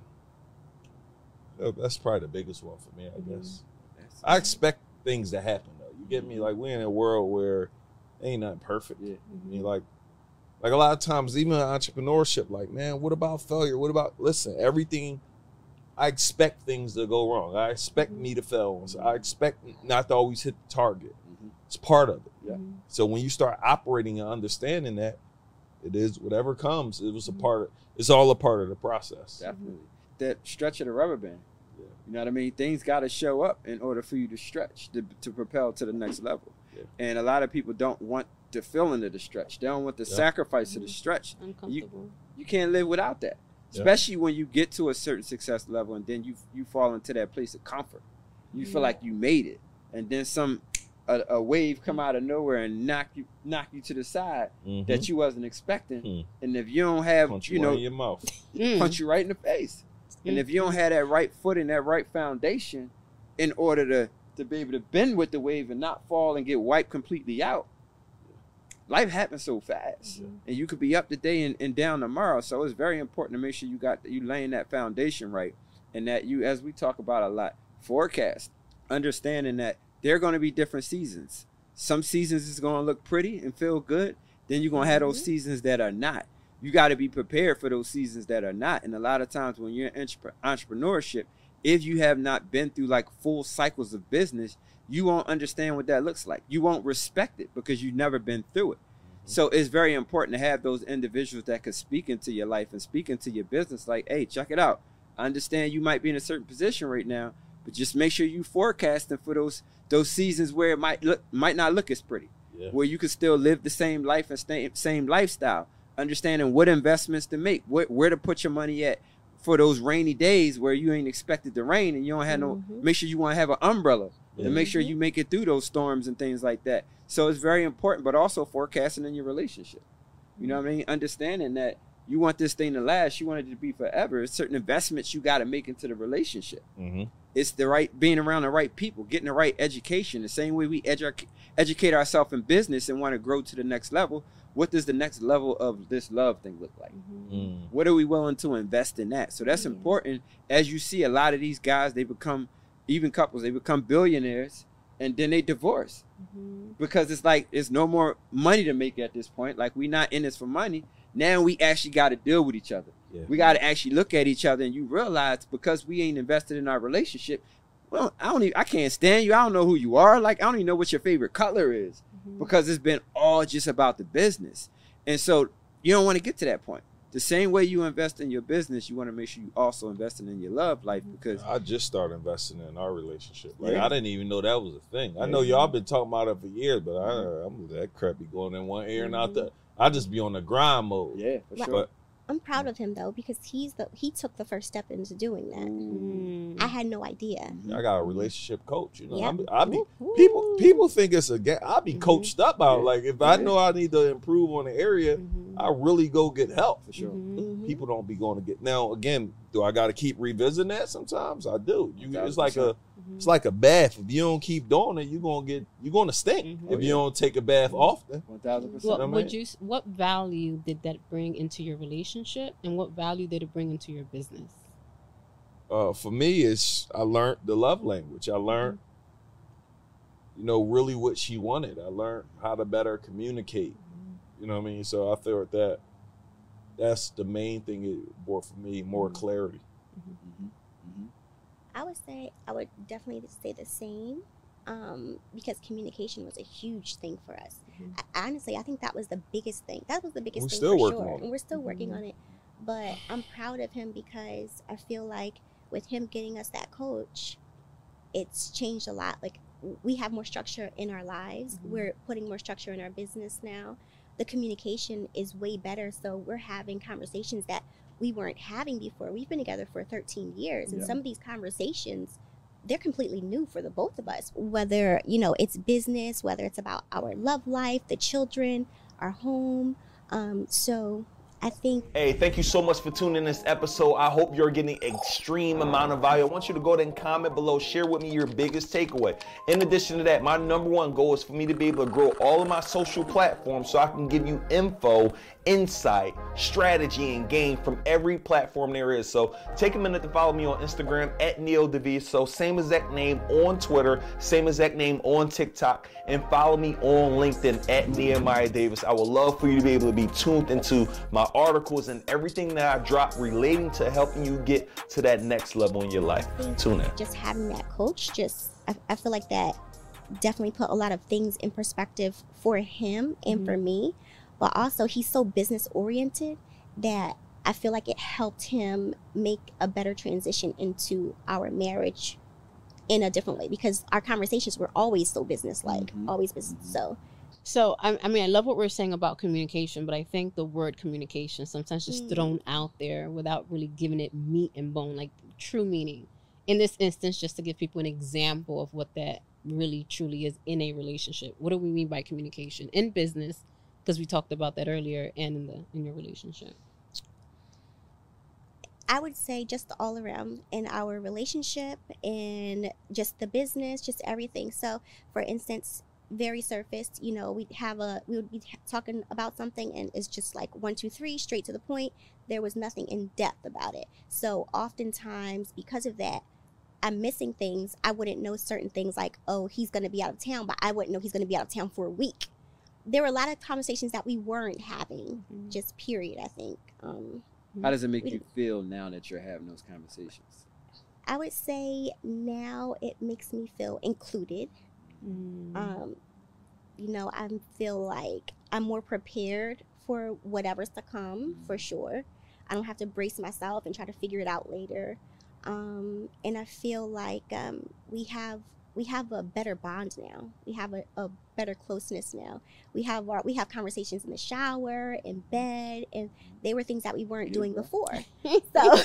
Uh, that's probably the biggest one for me, I Mhm. guess. That's- I expect things to happen though. You get me? Like we're in a world where ain't nothing perfect. Yeah. I mean, like, like a lot of times, even entrepreneurship, like, man, what about failure? What about listen? Everything. I expect things to go wrong. I expect me to fail. I expect not to always hit the target. Mhm. It's part of it. Yeah. Mhm. So when you start operating and understanding that, it is whatever comes. It was a part. Of, it's all a part of the process. Definitely. That stretch of the rubber band. Yeah. You know what I mean? Things got to show up in order for you to stretch, to, to propel to the next level. Yeah. And a lot of people don't want the feeling of the stretch. They don't want the Yeah. sacrifice of the stretch. Uncomfortable. You can't live without that. Yeah. Especially when you get to a certain success level and then you you fall into that place of comfort. You feel Mhm. like you made it. And then some a, a wave come out of nowhere and knock you knock you to the side Mhm. that you wasn't expecting. Mhm. And if you don't have, punch you you, know, in your mouth. Mm. punch you right in the face. And if you don't have that right foot and that right foundation in order to, to be able to bend with the wave and not fall and get wiped completely out, life happens so fast. Mhm. And you could be up today and, and down tomorrow. So it's very important to make sure you got you laying that foundation right. And that you, as we talk about a lot, forecast, understanding that there are going to be different seasons. Some seasons is going to look pretty and feel good. Then you're going to have those Mhm. seasons that are not you got to be prepared for those seasons that are not. And a lot of times when you're in entrepreneurship, if you have not been through like full cycles of business, you won't understand what that looks like. You won't respect it because you've never been through it. So it's very important to have those individuals that can speak into your life and speak into your business. Like, hey, check it out. I understand you might be in a certain position right now, but just make sure you forecasting for those those seasons where it might look might not look as pretty Yeah. where you can still live the same life and stay, same lifestyle. Understanding what investments to make, where, where to put your money at for those rainy days where you ain't expected to rain and you don't have no. Mhm. Make sure you want to have an umbrella Yeah. and make sure you make it through those storms and things like that. So it's very important, but also forecasting in your relationship. You know what I mean? Understanding that you want this thing to last, you want it to be forever. There's certain investments you got to make into the relationship Mm-hmm. it's the right being around the right people getting the right education the same way we edu- educate ourselves in business and want to grow to the next level what does the next level of this love thing look like Mhm. Mm. what are we willing to invest in that so that's important as you see a lot of these guys they become even couples they become billionaires and then they divorce. Mhm. because it's like there's no more money to make at this point. Like we're not in this for money. Now we actually got to deal with each other. Yeah. we got to actually look at each other and you realize because we ain't invested in our relationship well i don't even i can't stand you. I don't know who you are. Like i don't even know what your favorite color is Mhm. because it's been all just about the business. And so you don't want to get to that point the same way you invest in your business you want to make sure you also investing in your love life mm-hmm. because I just started investing in our relationship. Like Yeah. I didn't even know that was a thing. I know y'all been talking about it for years, but I, mm-hmm. I'm that crap be going in one ear and out the. Mm-hmm. I just be on the grind mode. yeah for sure But I'm proud of him though because he's the he took the first step into doing that. Mm. I had no idea. I got a relationship coach. You know, Yeah. I be, I be people people think it's a game. I be Mhm. coached up out. Yeah. Like if I know I need to improve on the area, Mhm. I really go get help. for sure Mhm. Mhm. People don't be going to get now. Again, do I got to keep revisiting that? Sometimes I do. You, it's like a 1000%. Mhm. it's like a bath. If you don't keep doing it, you're gonna get you're gonna stink. Mhm. If Oh, you don't take a bath often. 1000% What would you? What value did that bring into your relationship, and what value did it bring into your business? uh, for me, it's I learned the love language. I learned, you know, really what she wanted. I learned how to better communicate. You know what I mean? So I feel that that's the main thing it brought for me more Mhm. clarity. Mhm. I would say I would definitely say the same um, because communication was a huge thing for us. I, honestly, I think that was the biggest thing. That was the biggest We're thing still for working sure, on it. and we're still working Mhm. on it. But I'm proud of him because I feel like with him getting us that coach, it's changed a lot. Like we have more structure in our lives. Mhm. We're putting more structure in our business now. The communication is way better, so we're having conversations that we weren't having before. We've been together for 13 years, and Yeah. some of these conversations they're completely new for the both of us. Whether, you know, it's business, whether it's about our love life, the children, our home. Um, so I think Hey, thank you so much for tuning in this episode. I hope you're getting extreme amount of value. I want you to go ahead and comment below, share with me your biggest takeaway. In addition to that, my number one goal is for me to be able to grow all of my social platforms so I can give you info, insight, strategy, and gain from every platform there is. So take a minute to follow me on Instagram at Neo DeViso, same exact name on Twitter, same exact name on TikTok, and follow me on LinkedIn at Nehemiah Davis. I would love for you to be able to be tuned into my articles and everything that I drop relating to helping you get to that next level in your life. Tune in. just having that coach, just I, I feel like that definitely put a lot of things in perspective for him and for mm-hmm. me. But also, he's so business oriented that I feel like it helped him make a better transition into our marriage in a different way because our conversations were always so business like, Mhm. always business. So So I, I mean, I love what we're saying about communication, but I think the word communication sometimes just Mm. thrown out there without really giving it meat and bone, like true meaning. In this instance, just to give people an example of what that really truly is in a relationship. What do we mean by communication in business? Because we talked about that earlier, and in the in your relationship. I would say just all around in our relationship and just the business, just everything. So, for instance, very surfaced, you know, we'd have a, we would be talking about something and it's just like one, two, three, straight to the point. There was nothing in depth about it. So, oftentimes, because of that, I'm missing things. I wouldn't know certain things like, oh, he's going to be out of town, but I wouldn't know he's going to be out of town for a week. There were a lot of conversations that we weren't having, just period, I think. Um, How does it make We you feel now that you're having those conversations? I would say now it makes me feel included. Mm. Um, you know, I feel like I'm more prepared for whatever's to come for sure. I don't have to brace myself and try to figure it out later. Um, and I feel like um, we have we have a better bond now. We have a, a better closeness now. We have our we have conversations in the shower, in bed, and they were things that we weren't doing before. So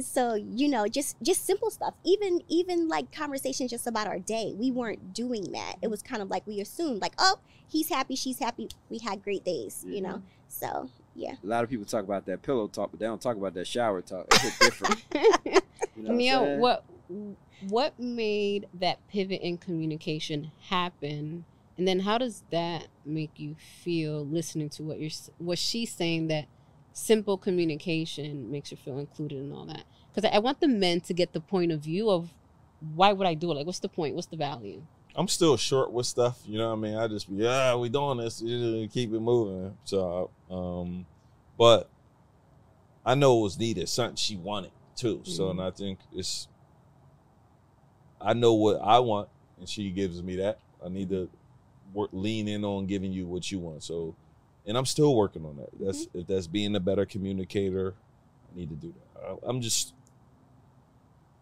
so you know just just simple stuff even even like conversations just about our day we weren't doing that it was kind of like we assumed like oh he's happy she's happy we had great days you know mm-hmm. so yeah A lot of people talk about that pillow talk, but they don't talk about that shower talk. It's different. You know what I'm Neo, what what made that pivot in communication happen, and then how does that make you feel listening to what you're what she's saying that simple communication makes you feel included in all that? Because I want the men to get the point of view of why would I do it? Like, what's the point? What's the value? I'm still short with stuff, you know what I mean? I just be, yeah, we doing this, keep it moving. So, um, but I know it was needed, something she wanted too. So, and I think it's, I know what I want, and she gives me that. I need to work, lean in on giving you what you want. So, and I'm still working on that. That's if that's being a better communicator. I need to do that. I, I'm just,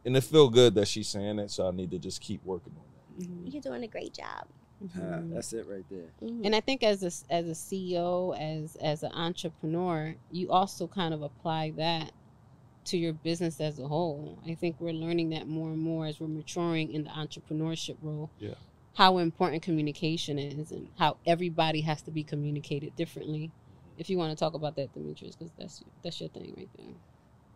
and it feel good that she's saying that. So I need to just keep working on that. you're doing a great job Ah, Mhm. that's it right there. Mhm. And I think as a as a CEO, as as an entrepreneur, you also kind of apply that to your business as a whole. I think we're learning that more and more as we're maturing in the entrepreneurship role. Yeah. How important communication is and how everybody has to be communicated differently. If you want to talk about that, Demetrius, because that's that's your thing right there.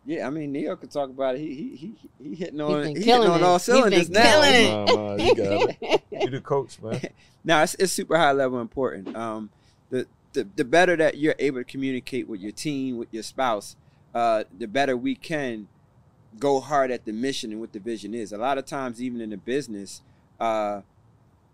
Yeah, I mean, Neo could talk about it. He he he, he hitting on he hitting on it. all He's been cylinders now. killing it. Nah, nah, you got it. You the coach, man. now it's, it's super high level important. Um, the, the the better that you're able to communicate with your team, with your spouse, uh, the better we can go hard at the mission and what the vision is. A lot of times, even in the business, uh,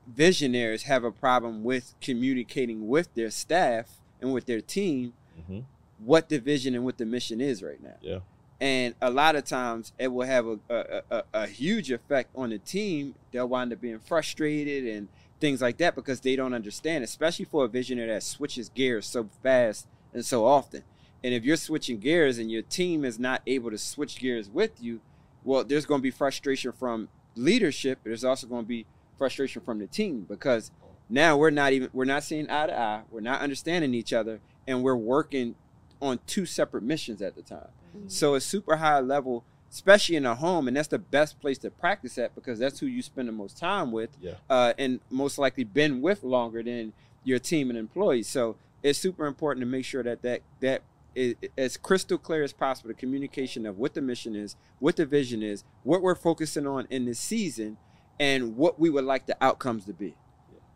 visionaries have a problem with communicating with their staff and with their team hmm what the vision and what the mission is right now. Yeah. And a lot of times it will have a, a, a, a huge effect on the team. They'll wind up being frustrated and things like that because they don't understand, especially for a visionary that switches gears so fast and so often. And if you're switching gears and your team is not able to switch gears with you, well, there's going to be frustration from leadership. There's also going to be frustration from the team because now we're not even we're not seeing eye to eye. We're not understanding each other, and we're working on two separate missions at the time. Mhm. So it's super high level, especially in a home, and that's the best place to practice at because that's who you spend the most time with, Yeah. uh, and most likely been with longer than your team and employees. So it's super important to make sure that that that is as crystal clear as possible. The communication of what the mission is, what the vision is, what we're focusing on in this season, and what we would like the outcomes to be.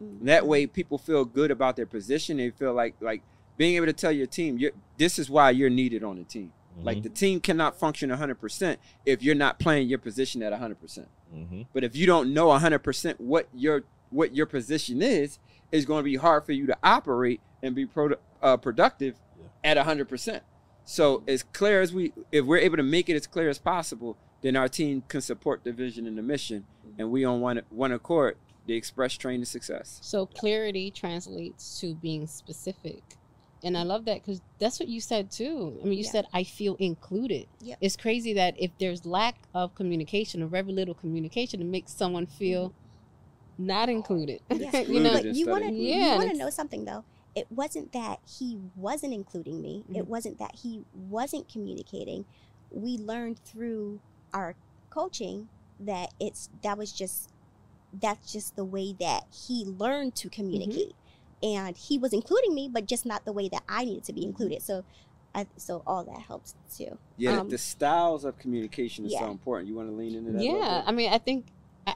Mhm. That way, people feel good about their position. They feel like like being able to tell your team, you're, this is why you're needed on the team. Like the team cannot function 100% if you're not playing your position at 100%. Mm-hmm. But if you don't know 100% what your what your position is, it's going to be hard for you to operate and be pro, uh, productive at 100%. So as clear as we if we're able to make it as clear as possible, then our team can support the vision and the mission and we on one one accord, the express train to success. So clarity translates to being specific. And I love that because that's what you said too. I mean, you Yeah. said, I feel included. Yeah. It's crazy that if there's lack of communication or very little communication, it makes someone feel mm-hmm. not included. Yeah. you know, you want to Yeah, you want to know something though. It wasn't that he wasn't including me. It Mhm. wasn't that he wasn't communicating. We learned through our coaching that it's that was just that's just the way that he learned to communicate. And he was including me, but just not the way that I needed to be included. So, I, so all that helps too. Yeah, Um, the styles of communication is so important. You want to lean into that? yeah. I mean, I think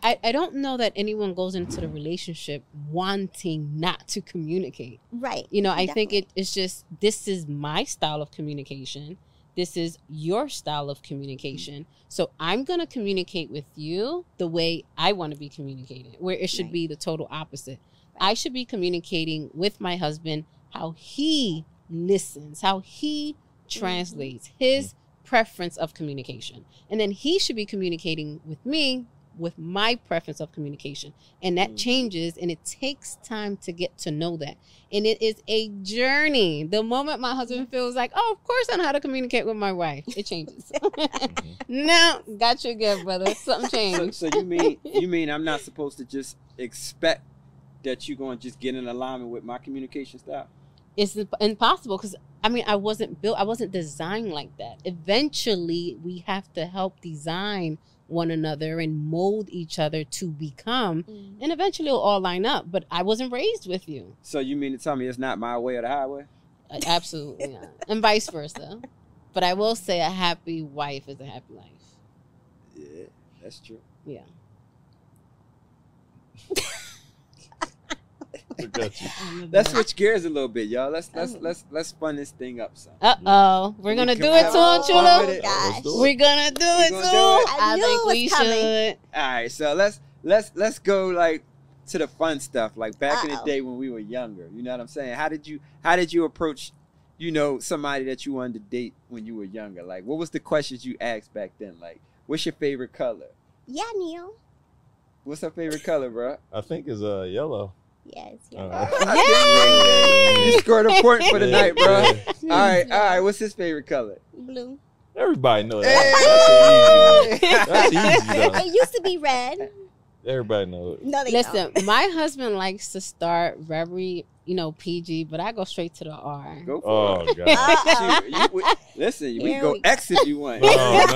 I, I don't know that anyone goes into the relationship wanting not to communicate. Right. You know, I think it, it's just this is my style of communication. This is your style of communication. So I'm going to communicate with you the way I want to be communicated, where it should Right. be the total opposite. I should be communicating with my husband how he listens, how he mm-hmm. translates his preference of communication. And then he should be communicating with me with my preference of communication. And that Mhm. changes and it takes time to get to know that. And it is a journey. The moment my husband feels like, oh, of course I know how to communicate with my wife, it changes. no, got you again, brother. Something changed. so you mean you mean I'm not supposed to just expect that you're going to just get in alignment with my communication style? it's impossible because I mean I wasn't built I wasn't designed like that. Eventually we have to help design one another and mold each other to become Mhm. and eventually it'll all line up. But I wasn't raised with you. So you mean to tell me it's not my way or the highway? Uh, Absolutely not. And vice versa. But I will say a happy wife is a happy life. Yeah, that's true. Yeah. Look at you. Let's switch gears a little bit, y'all. Let's let's let's let's fun this thing up some. Uh oh. We're gonna do it have too, fun Chula. it? gosh. do We're gonna do it gonna too. I I think we coming. should. All right, so let's let's let's go like to the fun stuff, like back in the day when we were younger. You know what I'm saying? How did you how did you approach, you know, somebody that you wanted to date when you were younger? Like, what was the questions you asked back then? Like, what's your favorite color? Yeah, Neo. What's her favorite color, bro? I think it's uh yellow. Yes. Uh, You scored a point for the Yeah, night, bro. yeah. All right, all right. What's his favorite color? Blue. Everybody knows that. Hey! That's easy. That's easy though. It used to be red. Everybody knows. No, they Listen, don't. my husband likes to start very, you know, PG, but I go straight to the R. Go for Oh it. god. Uh-oh. Shoot, you- we- listen, we Here can go we. X if you want. Oh, Don't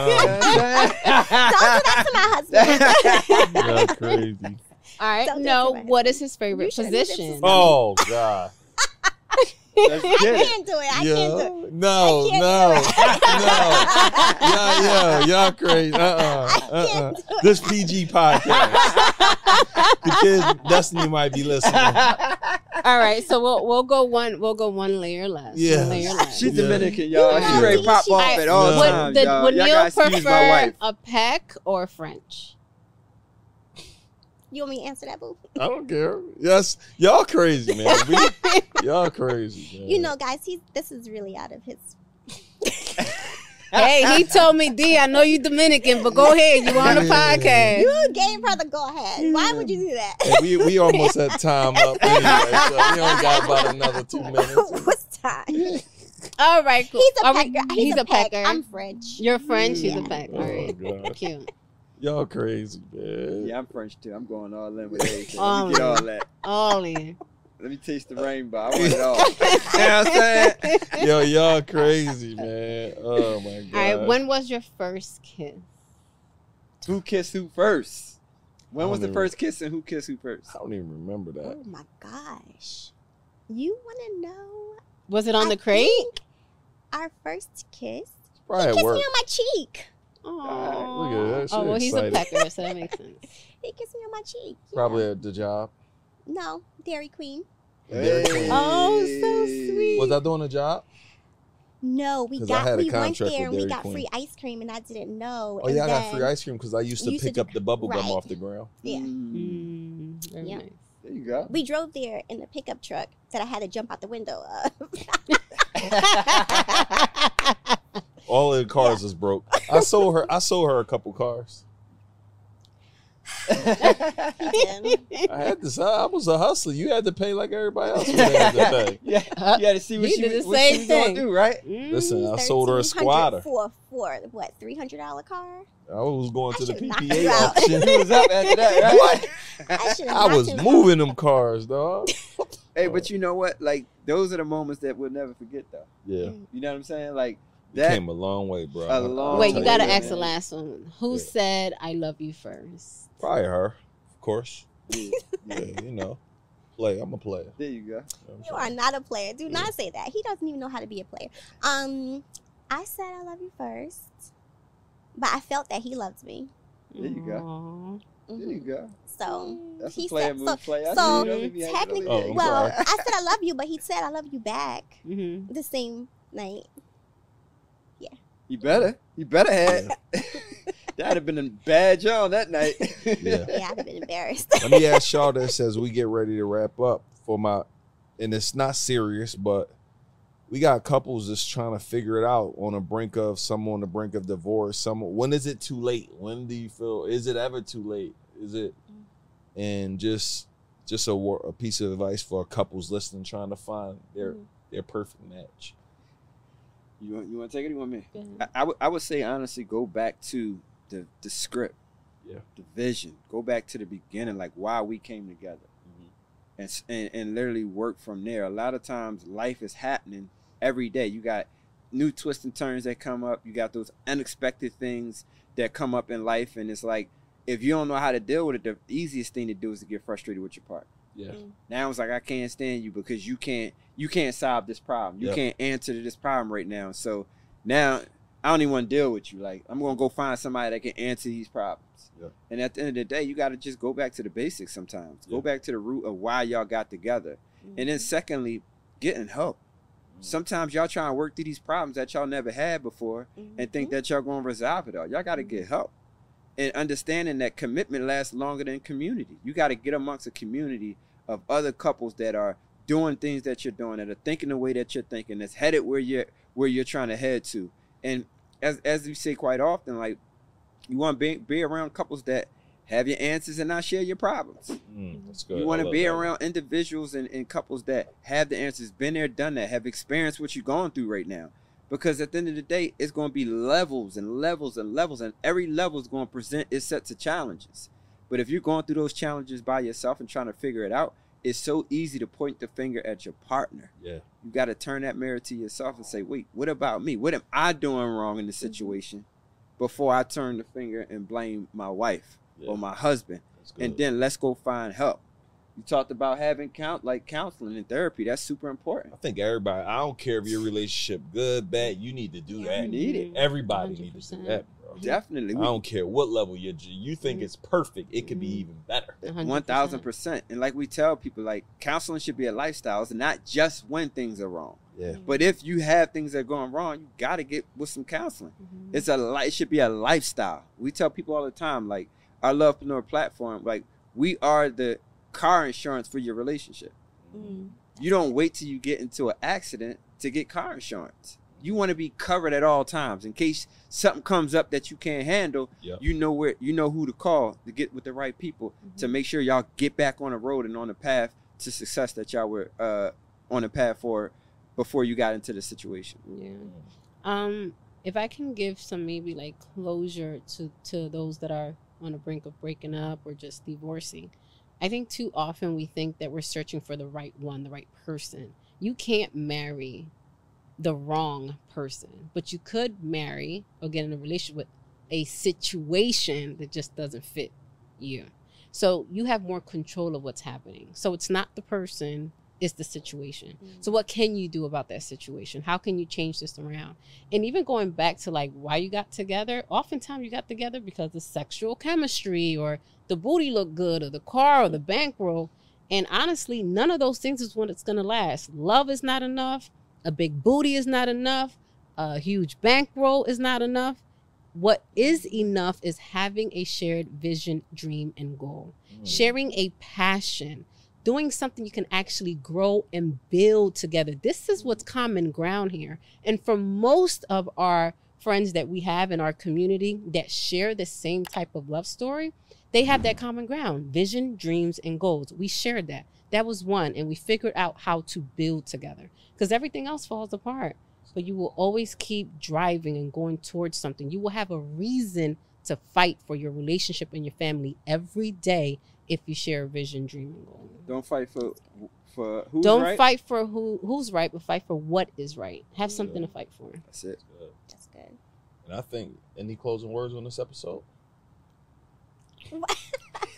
do that to my husband. Y'all crazy. All right. Don't do it No, what is his favorite You should- you should position? Oh god. I can't do it. I yeah. can't do it. No, I no, do it. no. Yeah, yeah, y'all crazy. Uh, uh-uh, uh, uh-uh. This PG podcast. the kid Destiny might be listening. All right, so we'll we'll go one we'll go one layer less. one Yes. layer less. She's Yeah. Dominican, y'all. Yeah. She ready to pop off I- at all Yeah. would times, the, y'all. would Y'all Neo gotta prefer a peck or French? You want me to answer that, boo? I don't care. Yes, y'all crazy, man. We, y'all crazy. Man. You know, guys, he's this is really out of his. hey, he told me, D, I know you Dominican, but go ahead. You on the podcast. You gave her the go ahead. Why would you do that? Hey, we we almost had time up anyway, so we only got about another two minutes. What's time? All right, cool. He's a Are we- pecker. he's, a peck. pecker. I'm French. You're French. She's Yeah. a peck. All Oh, right. God. Cute. Y'all crazy, man. Yeah, I'm French too. I'm going all in with everything. Let me get all that. All in. Let me taste the rainbow. I want it all. you know what I'm saying? Yo, y'all crazy, man. Oh my god. All right. When was your first kiss? Who kissed who first? When was the don't first kiss and who kissed who first? I don't even remember that. Oh my gosh. You want to know Was it on I the crate? think our first kiss? Probably he kissed work. me on my cheek. Oh, look at that. Oh, She well, he's a pecker, so that makes sense. He kissed me on my cheek. Yeah. Probably at the job. No, Dairy Queen. Dairy Queen. Oh, so sweet. Was I doing a job? No, we got we went there and we got Queen. free ice cream and I didn't know. Oh and yeah, I got free ice cream because I used to used to pick do- up the bubble gum right. off the ground. Yeah. Mm, Mm, Yeah. nice. there you go. We drove there in the pickup truck that I had to jump out the window of. All of the cars was broke. I sold her. I sold her a couple cars. I had to. I was a hustler. You had to pay like everybody else. was had to pay. yeah, you had to see what He she, did was- the what same she was gonna thing. do, right? Mm, Listen, I sold her a 1300 squatter. for for what three hundred dollar car. I was going I to the should've knocked PPA you out. auction. He was up after that, right? What? I should. I was moving them cars, dog. Hey, but you know what? Like those are the moments that we'll never forget, though. Yeah, mm. You know what I'm saying? Like you that. came a long way, bro. A I'll long Wait, you gotta ask the last one. Who Yeah. said I love you first? Probably her, of course. Yeah, Yeah, you know, play. I'm a player. there you go. You know what I'm are saying? not a player. Do not say that. He doesn't even know how to be a player. Um, I said I love you first, but I felt that he loved me. There you go. Aw. There you Mhm. go. So That's he a player said, move. so, player. I so see you. Don't leave me hanging, don't technically, Oh. I'm well, sorry. I said I love you, but he said I love you back Mhm. the same night. You better. You better have. That'd have been a bad job that night. Yeah. Yeah, I'd have been embarrassed. Let me ask y'all this as we get ready to wrap up for my, and it's not serious, but we got couples just trying to figure it out on the brink of some on the brink of divorce. Some when is it too late? When do you feel? Is it ever too late? Is it? And just just a, a piece of advice for couples listening, trying to find their Mhm. their perfect match. You want, you want to take it? or You want me? Go ahead. I, I would say honestly, go back to the the script, Yeah. the vision. Go back to the beginning, like why we came together, mm-hmm. and and and literally work from there. A lot of times, life is happening every day. You got new twists and turns that come up. You got those unexpected things that come up in life, and it's like if you don't know how to deal with it, the easiest thing to do is to get frustrated with your partner. Yeah. Mm. Now it's like I can't stand you because you can't you can't solve this problem. You Yep. can't answer to this problem right now. So now I don't even want to deal with you. Like I'm gonna go find somebody that can answer these problems. Yep. And at the end of the day, you got to just go back to the basics. Sometimes go back to the root of why y'all got together. And then mm-hmm. secondly, getting help. Mm. Sometimes y'all trying to work through these problems that y'all never had before and mm-hmm. think that y'all gonna resolve it all. Y'all gotta get mm-hmm. help. And understanding that commitment lasts longer than community. You gotta get amongst a community of other couples that are doing things that you're doing, that are thinking the way that you're thinking, that's headed where you're where you're trying to head to. And as as we say quite often, like you want to be, be around couples that have your answers and not share your problems. Mm, that's good. You want to be that. around individuals and, and couples that have the answers, been there, done that, have experienced what you're going through right now. Because at the end of the day, it's going to be levels and levels and levels, and every level is going to present its sets of challenges. But if you're going through those challenges by yourself and trying to figure it out, it's so easy to point the finger at your partner. Yeah. You got to turn that mirror to yourself and say, wait, what about me? What am I doing wrong in the mm-hmm. situation before I turn the finger and blame my wife Yeah. or my husband? And then let's go find help. You talked about having count like counseling and therapy. That's super important. I think everybody. I don't care if your relationship good, bad. You need to do You that. need it. Everybody need to do that, bro. Definitely. I don't care what level you you think Mhm. it's perfect. It could be Mhm. even better. One thousand percent. And like we tell people, like counseling should be a lifestyle. It's not just when things are wrong. Yeah. But if you have things that are going wrong, you got to get with some counseling. Mm-hmm. It's a li- it should be a lifestyle. We tell people all the time, like our Lovepreneur platform, like we are the car insurance for your relationship. Mm. You don't wait till you get into an accident to get car insurance. You want to be covered at all times in case something comes up that you can't handle. Yep. You know where you know who to call to get with the right people Mm-hmm. to make sure y'all get back on the road and on the path to success that y'all were uh, on the path for before you got into the situation. Yeah. Um, if I can give some maybe like closure to to those that are on the brink of breaking up or just divorcing, I think too often we think that we're searching for the right one, the right person. You can't marry the wrong person, but you could marry or get in a relationship with a situation that just doesn't fit you. So you have more control of what's happening. So it's not the person, it's the situation. Mm. So what can you do about that situation? How can you change this around? And even going back to like why you got together, oftentimes you got together because of sexual chemistry or the booty looked good or the car or the bankroll. And honestly, none of those things is what it's gonna last. Love is not enough, a big booty is not enough, a huge bankroll is not enough. What is enough is having a shared vision, dream, and goal. Mm. Sharing a passion, doing something you can actually grow and build together. This is what's common ground here. And for most of our friends that we have in our community that share the same type of love story, they have that common ground vision, dreams, and goals. We shared that. That was one. And we figured out how to build together because everything else falls apart. But you will always keep driving and going towards something. You will have a reason to fight for your relationship and your family every day if you share a vision, dream, and goal. Don't fight for for who's Don't right. fight for who who's right, but fight for what is right. Have something to fight for. That's it. That's good. And I think any closing words on this episode?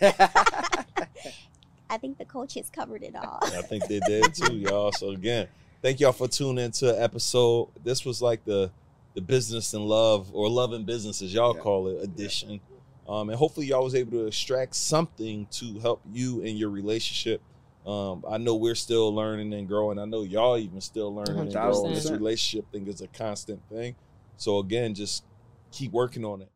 I think the coaches covered it all. I think they did too, y'all. So again, thank y'all for tuning into the episode. This was like the the business and love or love and business as y'all Yeah. call it edition. Um, and hopefully y'all was able to extract something to help you in your relationship. Um, I know we're still learning and growing. I know y'all even still learning and growing. This relationship thing is a constant thing. So again, just keep working on it.